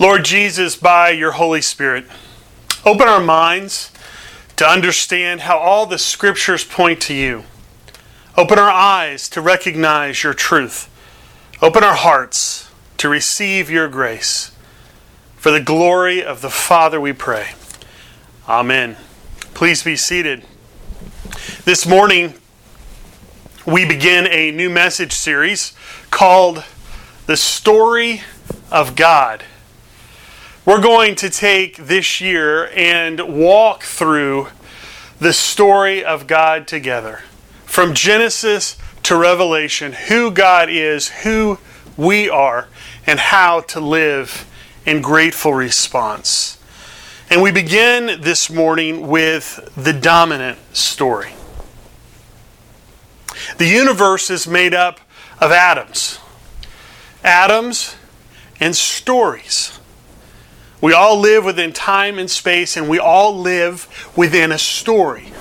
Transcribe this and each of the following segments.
Lord Jesus, by your Holy Spirit, open our minds to understand how all the scriptures point to you. Open our eyes to recognize your truth. Open our hearts to receive your grace. For the glory of the Father, we pray. Amen. Please be seated. This morning, we begin a new message series called The Story of God. We're going to take this year and walk through the story of God together. From Genesis to Revelation, who God is, who we are, and how to live in grateful response. And we begin this morning with the dominant story. The universe is made up of atoms, atoms and stories. We all live within time and space, and we all live within a story.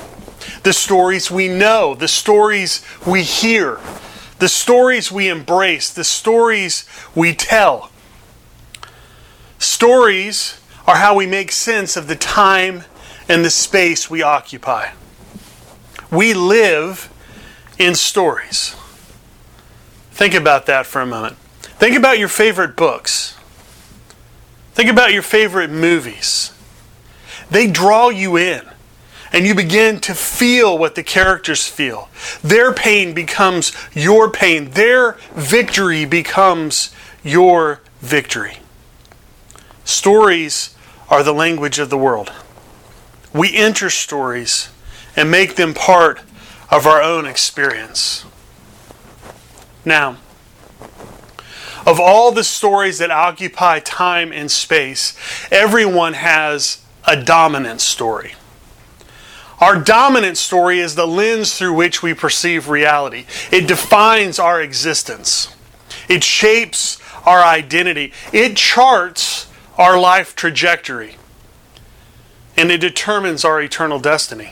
The stories we know, the stories we hear, the stories we embrace, the stories we tell. Stories are how we make sense of the time and the space we occupy. We live in stories. Think about that for a moment. Think about your favorite books. Think about your favorite movies. They draw you in, and you begin to feel what the characters feel. Their pain becomes your pain, their victory becomes your victory. Stories are the language of the world. We enter stories and make them part of our own experience. Now, of all the stories that occupy time and space, everyone has a dominant story. Our dominant story is the lens through which we perceive reality. It defines our existence. It shapes our identity. It charts our life trajectory. And it determines our eternal destiny.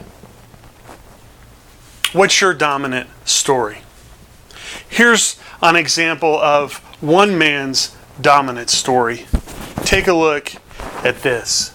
What's your dominant story? Here's an example of one man's dominant story. Take a look at this.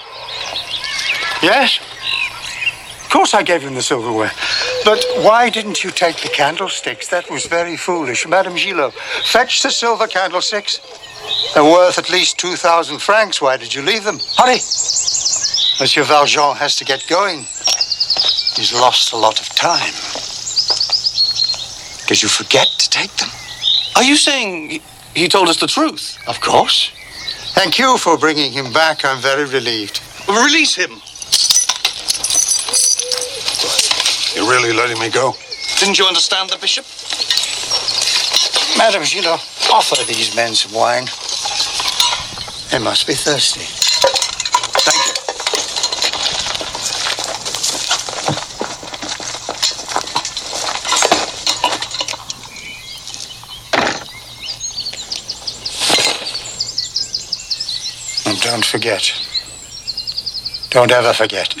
Yes. Of course I gave him the silverware. But why didn't you take the candlesticks? That was very foolish. Madame Gillot, fetch the silver candlesticks. They're worth at least 2,000 francs. Why did you leave them? Hurry. Monsieur Valjean has to get going. He's lost a lot of time. Did you forget to take them? Are you saying he- he told us the truth? Of course. Thank you for bringing him back. I'm very relieved. Release him. Really letting me go? Didn't you understand the bishop? Madame Gillot, offer these men some wine. They must be thirsty. Thank you. And don't forget. Don't ever forget.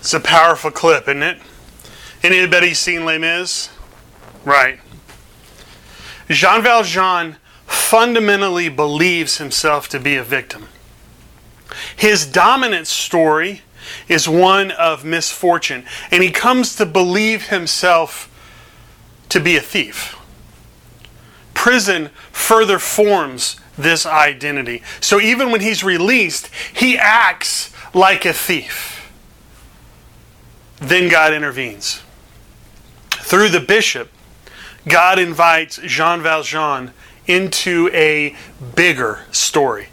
It's a powerful clip, isn't it? Anybody seen Les Mis? Right. Jean Valjean fundamentally believes himself to be a victim. His dominant story is one of misfortune, and he comes to believe himself to be a thief. Prison further forms this identity. So even when he's released, he acts like a thief. Then God intervenes. Through the bishop, God invites Jean Valjean into a bigger story.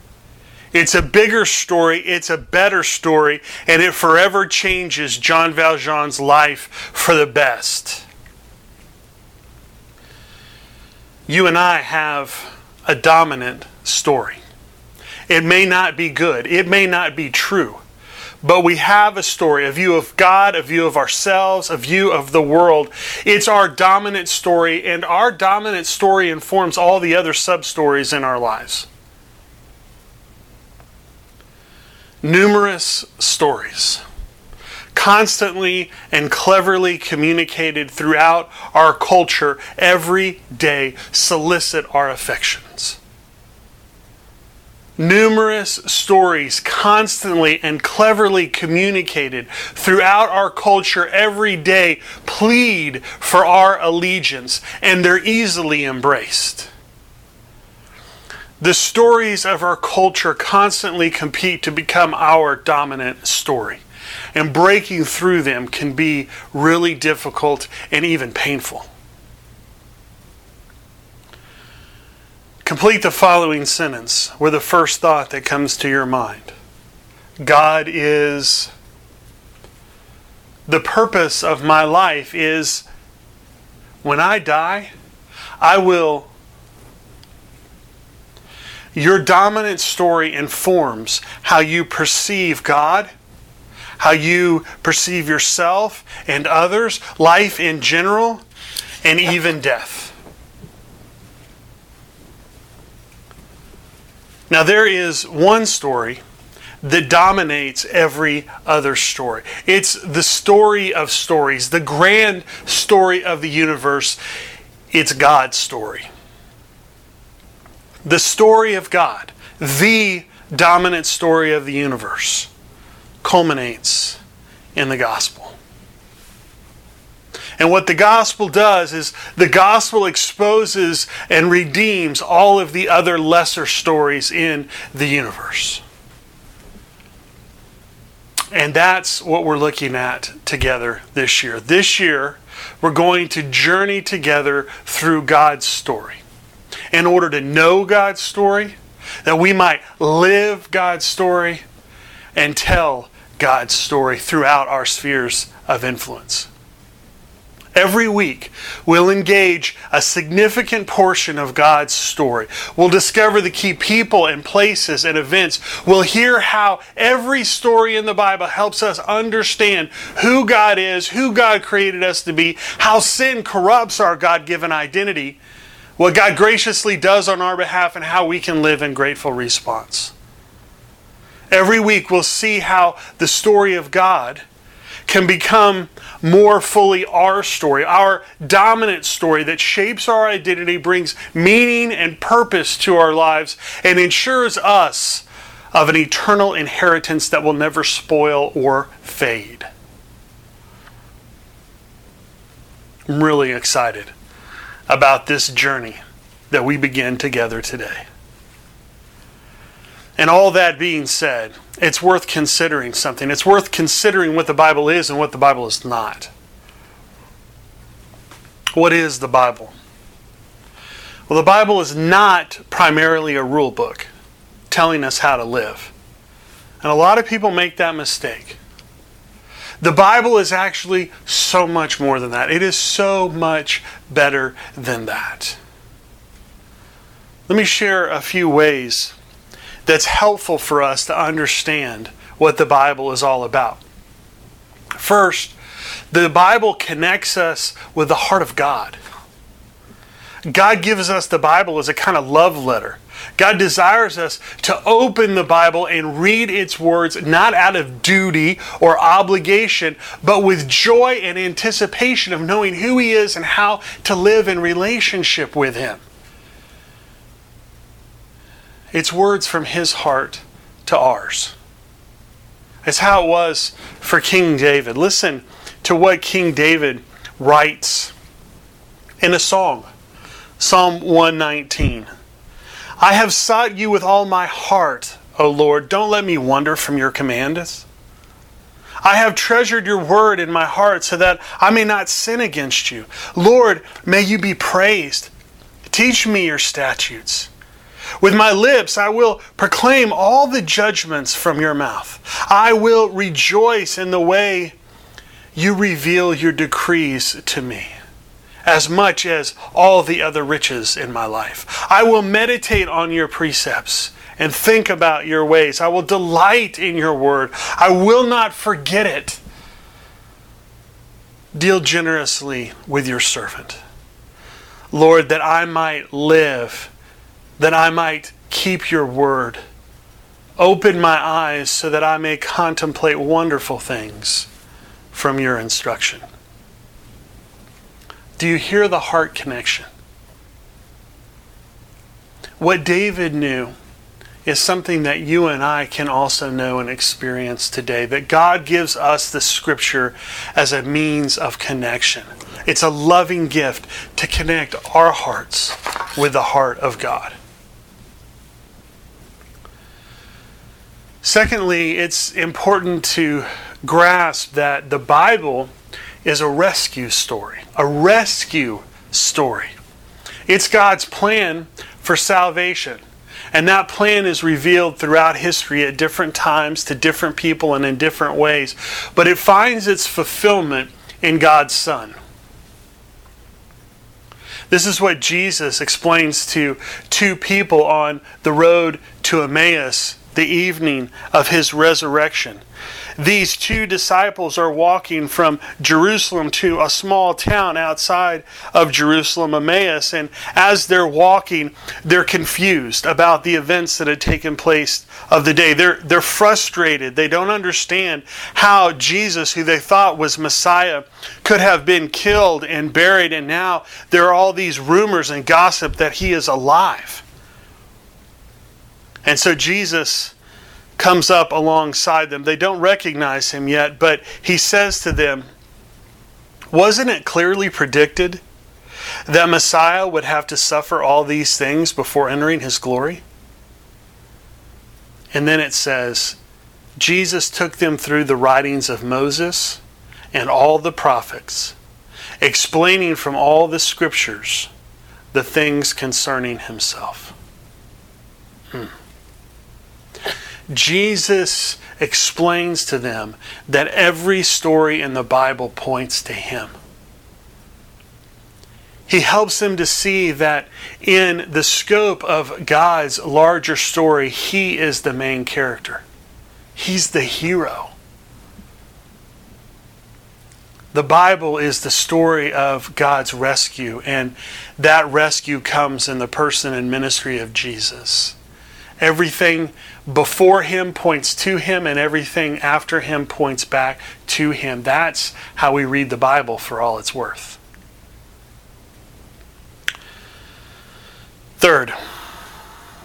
It's a bigger story, it's a better story, and it forever changes Jean Valjean's life for the best. You and I have a dominant story. It may not be good, it may not be true, but we have a story, a view of God, a view of ourselves, a view of the world. It's our dominant story, and our dominant story informs all the other sub stories in our lives. Numerous stories, constantly and cleverly communicated throughout our culture every day, solicit our affections numerous stories constantly and cleverly communicated throughout our culture every day plead for our allegiance and they're easily embraced. The stories of our culture constantly compete to become our dominant story. And breaking through them can be really difficult and even painful. Complete the following sentence with the first thought that comes to your mind God is. The purpose of my life is when I die, I will. Your dominant story informs how you perceive God, how you perceive yourself and others, life in general, and even death. Now, there is one story that dominates every other story. It's the story of stories, the grand story of the universe. It's God's story. The story of God, the dominant story of the universe, culminates in the gospel. And what the gospel does is the gospel exposes and redeems all of the other lesser stories in the universe. And that's what we're looking at together this year. This year, we're going to journey together through God's story. In order to know God's story, that we might live God's story and tell God's story throughout our spheres of influence. Every week, we'll engage a significant portion of God's story. We'll discover the key people and places and events. We'll hear how every story in the Bible helps us understand who God is, who God created us to be, how sin corrupts our God given identity, what God graciously does on our behalf, and how we can live in grateful response. Every week, we'll see how the story of God can become more fully our story, our dominant story that shapes our identity, brings meaning and purpose to our lives, and ensures us of an eternal inheritance that will never spoil or fade. I'm really excited about this journey that we begin together today. And all that being said, it's worth considering something. It's worth considering what the Bible is and what the Bible is not. What is the Bible? Well, the Bible is not primarily a rule book telling us how to live. And a lot of people make that mistake. The Bible is actually so much more than that. It is so much better than that. Let me share a few ways that's helpful for us to understand what the Bible is all about. First, the Bible connects us with the heart of God. God gives us the Bible as a kind of love letter. God desires us to open the Bible and read its words not out of duty or obligation, but with joy and anticipation of knowing who He is and how to live in relationship with Him. It's words from His heart to ours. It's how it was for King David. Listen to what King David writes in a song Psalm 119. I have sought you with all my heart, O Lord. Don't let me wander from your commands. I have treasured your word in my heart so that I may not sin against you. Lord, may you be praised. Teach me your statutes. With my lips, I will proclaim all the judgments from your mouth. I will rejoice in the way you reveal your decrees to me as much as all the other riches in my life. I will meditate on your precepts and think about your ways. I will delight in your word. I will not forget it. Deal generously with your servant. Lord, that I might live, that I might keep your word. Open my eyes so that I may contemplate wonderful things from your instruction. Do you hear the heart connection? What David knew is something that you and I can also know and experience today that God gives us the scripture as a means of connection. It's a loving gift to connect our hearts with the heart of God. Secondly, it's important to grasp that the Bible is a rescue story, a rescue story. It's God's plan for salvation. And that plan is revealed throughout history at different times to different people and in different ways. But it finds its fulfillment in God's Son. This is what Jesus explains to two people on the road to Emmaus the evening of his resurrection these two disciples are walking from Jerusalem to a small town outside of Jerusalem, Emmaus. And as they're walking, they're confused about the events that had taken place of the day. They're, they're frustrated. They don't understand how Jesus, who they thought was Messiah, could have been killed and buried. And now there are all these rumors and gossip that he is alive. And so Jesus comes up alongside them. They don't recognize him yet, but he says to them, Wasn't it clearly predicted that Messiah would have to suffer all these things before entering his glory? And then it says, Jesus took them through the writings of Moses and all the prophets, explaining from all the scriptures the things concerning himself. Jesus explains to them that every story in the Bible points to Him. He helps them to see that in the scope of God's larger story, He is the main character. He's the hero. The Bible is the story of God's rescue, and that rescue comes in the person and ministry of Jesus. Everything before him points to him, and everything after him points back to him. That's how we read the Bible for all it's worth. Third,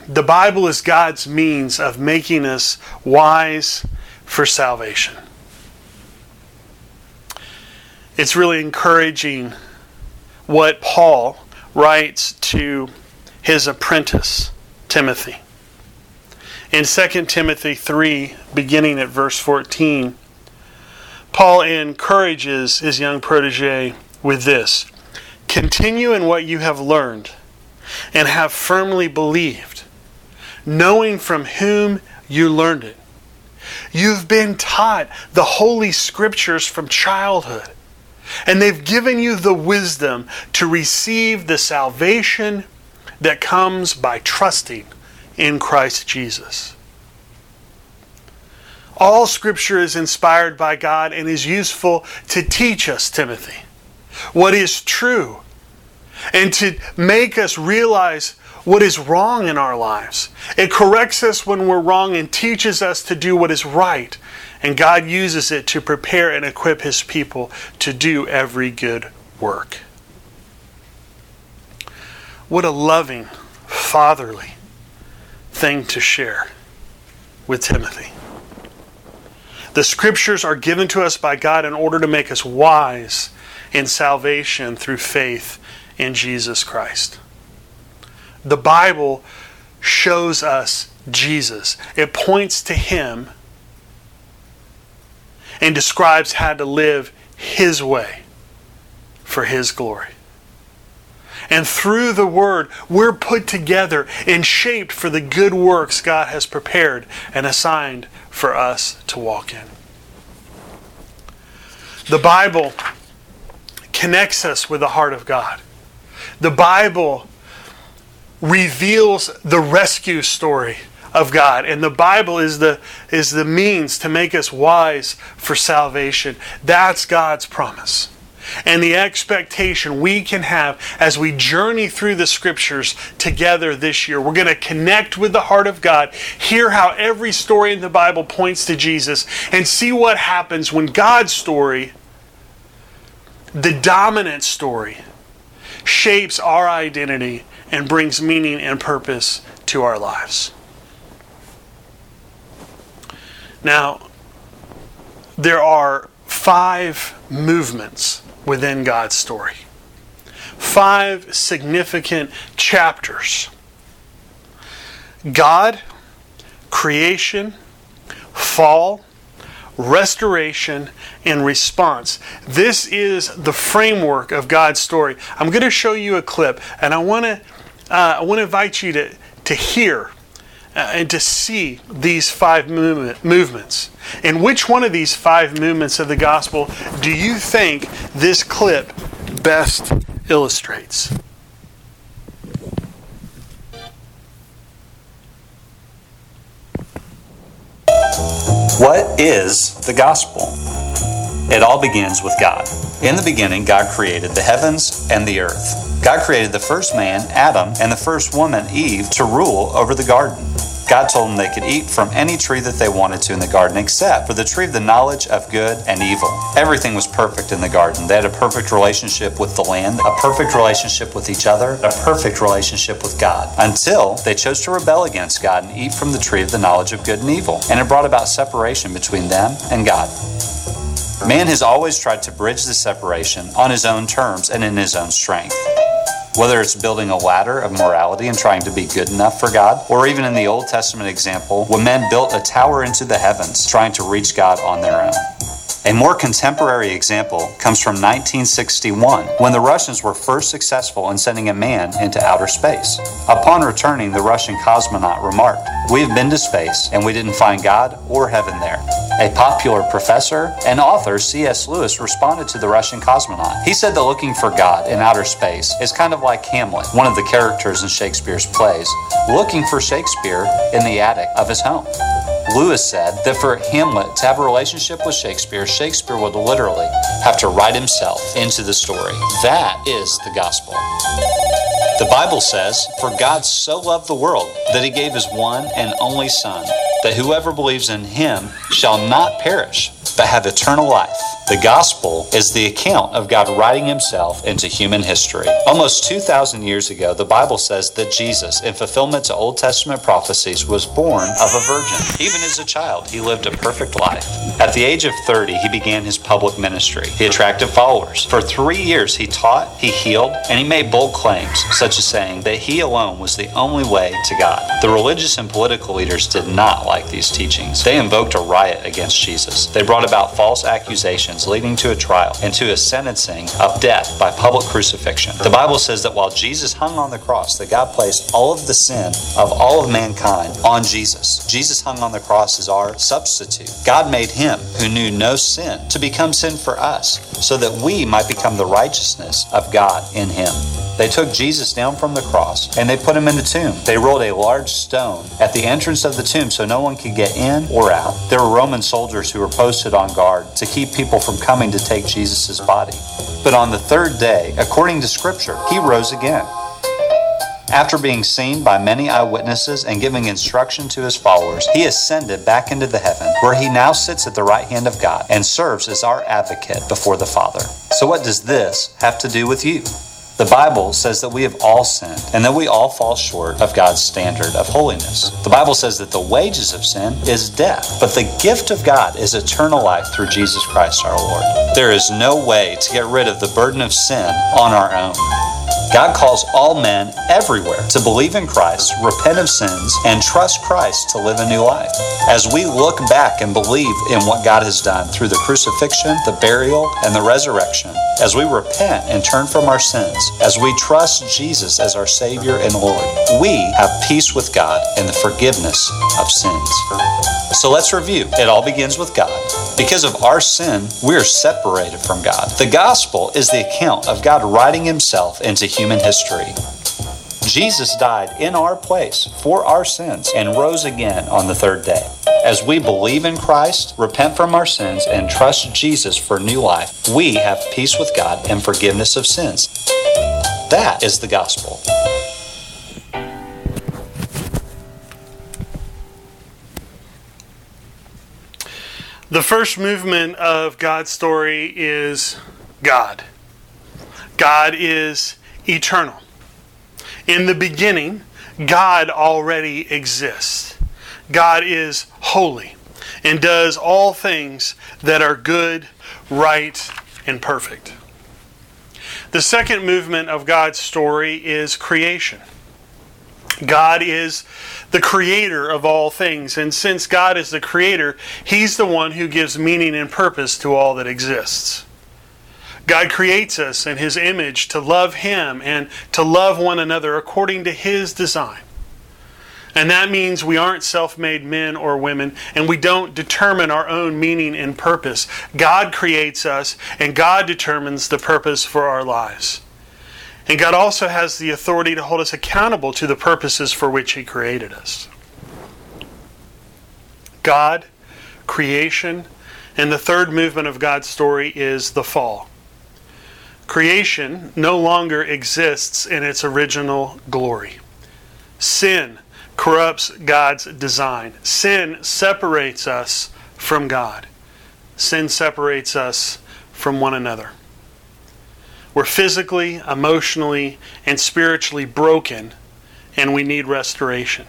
the Bible is God's means of making us wise for salvation. It's really encouraging what Paul writes to his apprentice, Timothy. In 2 Timothy 3, beginning at verse 14, Paul encourages his young protege with this Continue in what you have learned and have firmly believed, knowing from whom you learned it. You've been taught the Holy Scriptures from childhood, and they've given you the wisdom to receive the salvation that comes by trusting in Christ Jesus. All Scripture is inspired by God and is useful to teach us, Timothy, what is true and to make us realize what is wrong in our lives. It corrects us when we're wrong and teaches us to do what is right. And God uses it to prepare and equip His people to do every good work. What a loving, fatherly thing to share with Timothy. The scriptures are given to us by God in order to make us wise in salvation through faith in Jesus Christ. The Bible shows us Jesus, it points to Him and describes how to live His way for His glory. And through the Word, we're put together and shaped for the good works God has prepared and assigned for us to walk in. The Bible connects us with the heart of God. The Bible reveals the rescue story of God. And the Bible is the, is the means to make us wise for salvation. That's God's promise. And the expectation we can have as we journey through the scriptures together this year. We're going to connect with the heart of God, hear how every story in the Bible points to Jesus, and see what happens when God's story, the dominant story, shapes our identity and brings meaning and purpose to our lives. Now, there are five movements within God's story, five significant chapters God, creation, fall, restoration, and response. This is the framework of God's story. I'm going to show you a clip, and I want to uh, I want to invite you to to hear uh, and to see these five movement, movements. And which one of these five movements of the gospel do you think this clip best illustrates? What is the gospel? It all begins with God. In the beginning, God created the heavens and the earth. God created the first man, Adam, and the first woman, Eve, to rule over the garden. God told them they could eat from any tree that they wanted to in the garden except for the tree of the knowledge of good and evil. Everything was perfect in the garden. They had a perfect relationship with the land, a perfect relationship with each other, a perfect relationship with God until they chose to rebel against God and eat from the tree of the knowledge of good and evil. And it brought about separation between them and God. Man has always tried to bridge the separation on his own terms and in his own strength. Whether it's building a ladder of morality and trying to be good enough for God, or even in the Old Testament example, when men built a tower into the heavens trying to reach God on their own. A more contemporary example comes from 1961, when the Russians were first successful in sending a man into outer space. Upon returning, the Russian cosmonaut remarked, We have been to space, and we didn't find God or heaven there. A popular professor and author, C.S. Lewis, responded to the Russian cosmonaut. He said that looking for God in outer space is kind of like Hamlet, one of the characters in Shakespeare's plays, looking for Shakespeare in the attic of his home. Lewis said that for Hamlet to have a relationship with Shakespeare, Shakespeare would literally have to write himself into the story. That is the gospel. The Bible says, For God so loved the world that he gave his one and only Son, that whoever believes in him shall not perish, but have eternal life. The gospel is the account of God writing himself into human history. Almost 2,000 years ago, the Bible says that Jesus, in fulfillment to Old Testament prophecies, was born of a virgin. Even as a child, he lived a perfect life. At the age of 30, he began his public ministry. He attracted followers. For three years, he taught, he healed, and he made bold claims, such as saying that he alone was the only way to God. The religious and political leaders did not like these teachings. They invoked a riot against Jesus. They brought about false accusations leading to a trial and to a sentencing of death by public crucifixion. The Bible says that while Jesus hung on the cross, that God placed all of the sin of all of mankind on Jesus. Jesus hung on the cross as our substitute. God made him who knew no sin to become sin for us so that we might become the righteousness of God in him. They took Jesus down from the cross and they put him in the tomb. They rolled a large stone at the entrance of the tomb so no one could get in or out. There were Roman soldiers who were posted on guard to keep people from coming to take Jesus' body. But on the third day, according to Scripture, he rose again. After being seen by many eyewitnesses and giving instruction to his followers, he ascended back into the heaven, where he now sits at the right hand of God and serves as our advocate before the Father. So, what does this have to do with you? The Bible says that we have all sinned and that we all fall short of God's standard of holiness. The Bible says that the wages of sin is death, but the gift of God is eternal life through Jesus Christ our Lord. There is no way to get rid of the burden of sin on our own. God calls all men everywhere to believe in Christ, repent of sins, and trust Christ to live a new life. As we look back and believe in what God has done through the crucifixion, the burial, and the resurrection, as we repent and turn from our sins, as we trust Jesus as our Savior and Lord, we have peace with God and the forgiveness of sins. So let's review. It all begins with God. Because of our sin, we're separated from God. The gospel is the account of God writing himself into human history. Jesus died in our place for our sins and rose again on the third day. As we believe in Christ, repent from our sins, and trust Jesus for new life, we have peace with God and forgiveness of sins. That is the gospel. The first movement of God's story is God. God is eternal. In the beginning, God already exists. God is holy and does all things that are good, right, and perfect. The second movement of God's story is creation. God is the creator of all things, and since God is the creator, He's the one who gives meaning and purpose to all that exists. God creates us in His image to love Him and to love one another according to His design. And that means we aren't self made men or women, and we don't determine our own meaning and purpose. God creates us, and God determines the purpose for our lives. And God also has the authority to hold us accountable to the purposes for which He created us. God, creation, and the third movement of God's story is the fall. Creation no longer exists in its original glory. Sin corrupts God's design. Sin separates us from God. Sin separates us from one another. We're physically, emotionally, and spiritually broken, and we need restoration.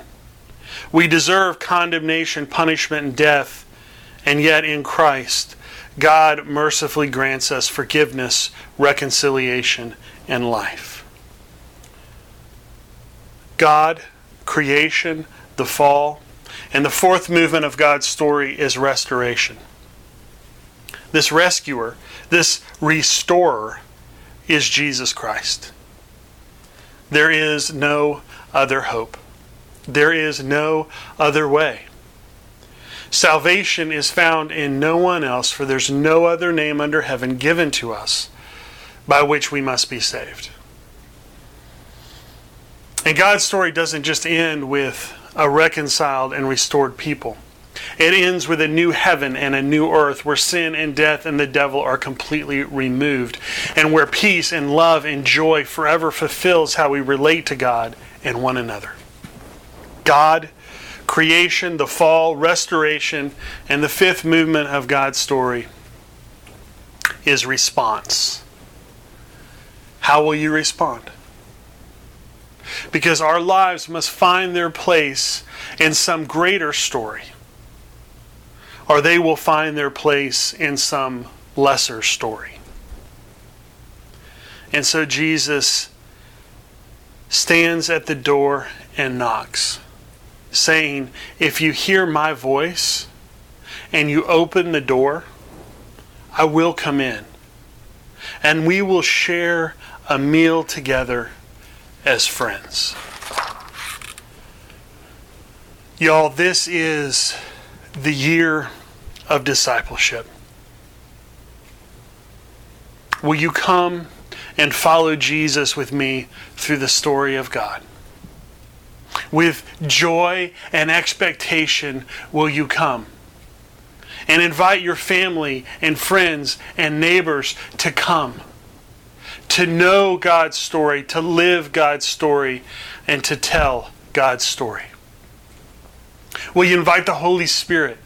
We deserve condemnation, punishment, and death, and yet in Christ, God mercifully grants us forgiveness, reconciliation, and life. God, creation, the fall, and the fourth movement of God's story is restoration. This rescuer, this restorer, is Jesus Christ. There is no other hope. There is no other way. Salvation is found in no one else, for there's no other name under heaven given to us by which we must be saved. And God's story doesn't just end with a reconciled and restored people. It ends with a new heaven and a new earth where sin and death and the devil are completely removed, and where peace and love and joy forever fulfills how we relate to God and one another. God creation, the fall, restoration, and the fifth movement of God's story is response. How will you respond? Because our lives must find their place in some greater story, or they will find their place in some lesser story. And so Jesus stands at the door and knocks, saying, If you hear my voice and you open the door, I will come in and we will share a meal together as friends. Y'all, this is the year of discipleship. Will you come and follow Jesus with me through the story of God? With joy and expectation, will you come? And invite your family and friends and neighbors to come, to know God's story, to live God's story, and to tell God's story. Will you invite the Holy Spirit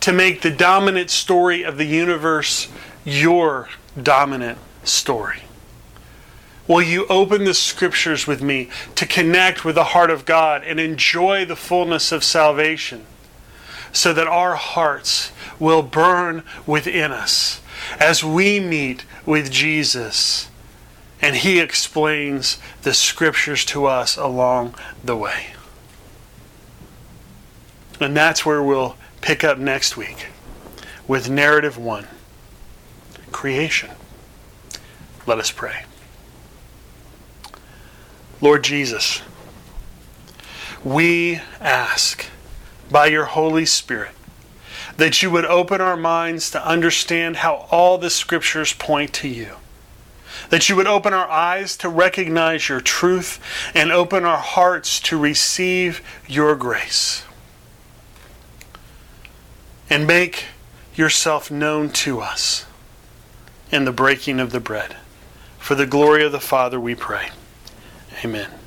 to make the dominant story of the universe your dominant story? Will you open the scriptures with me to connect with the heart of God and enjoy the fullness of salvation so that our hearts will burn within us as we meet with Jesus and He explains the scriptures to us along the way? And that's where we'll pick up next week with narrative one creation. Let us pray. Lord Jesus, we ask by your Holy Spirit that you would open our minds to understand how all the scriptures point to you. That you would open our eyes to recognize your truth and open our hearts to receive your grace. And make yourself known to us in the breaking of the bread. For the glory of the Father, we pray. Amen.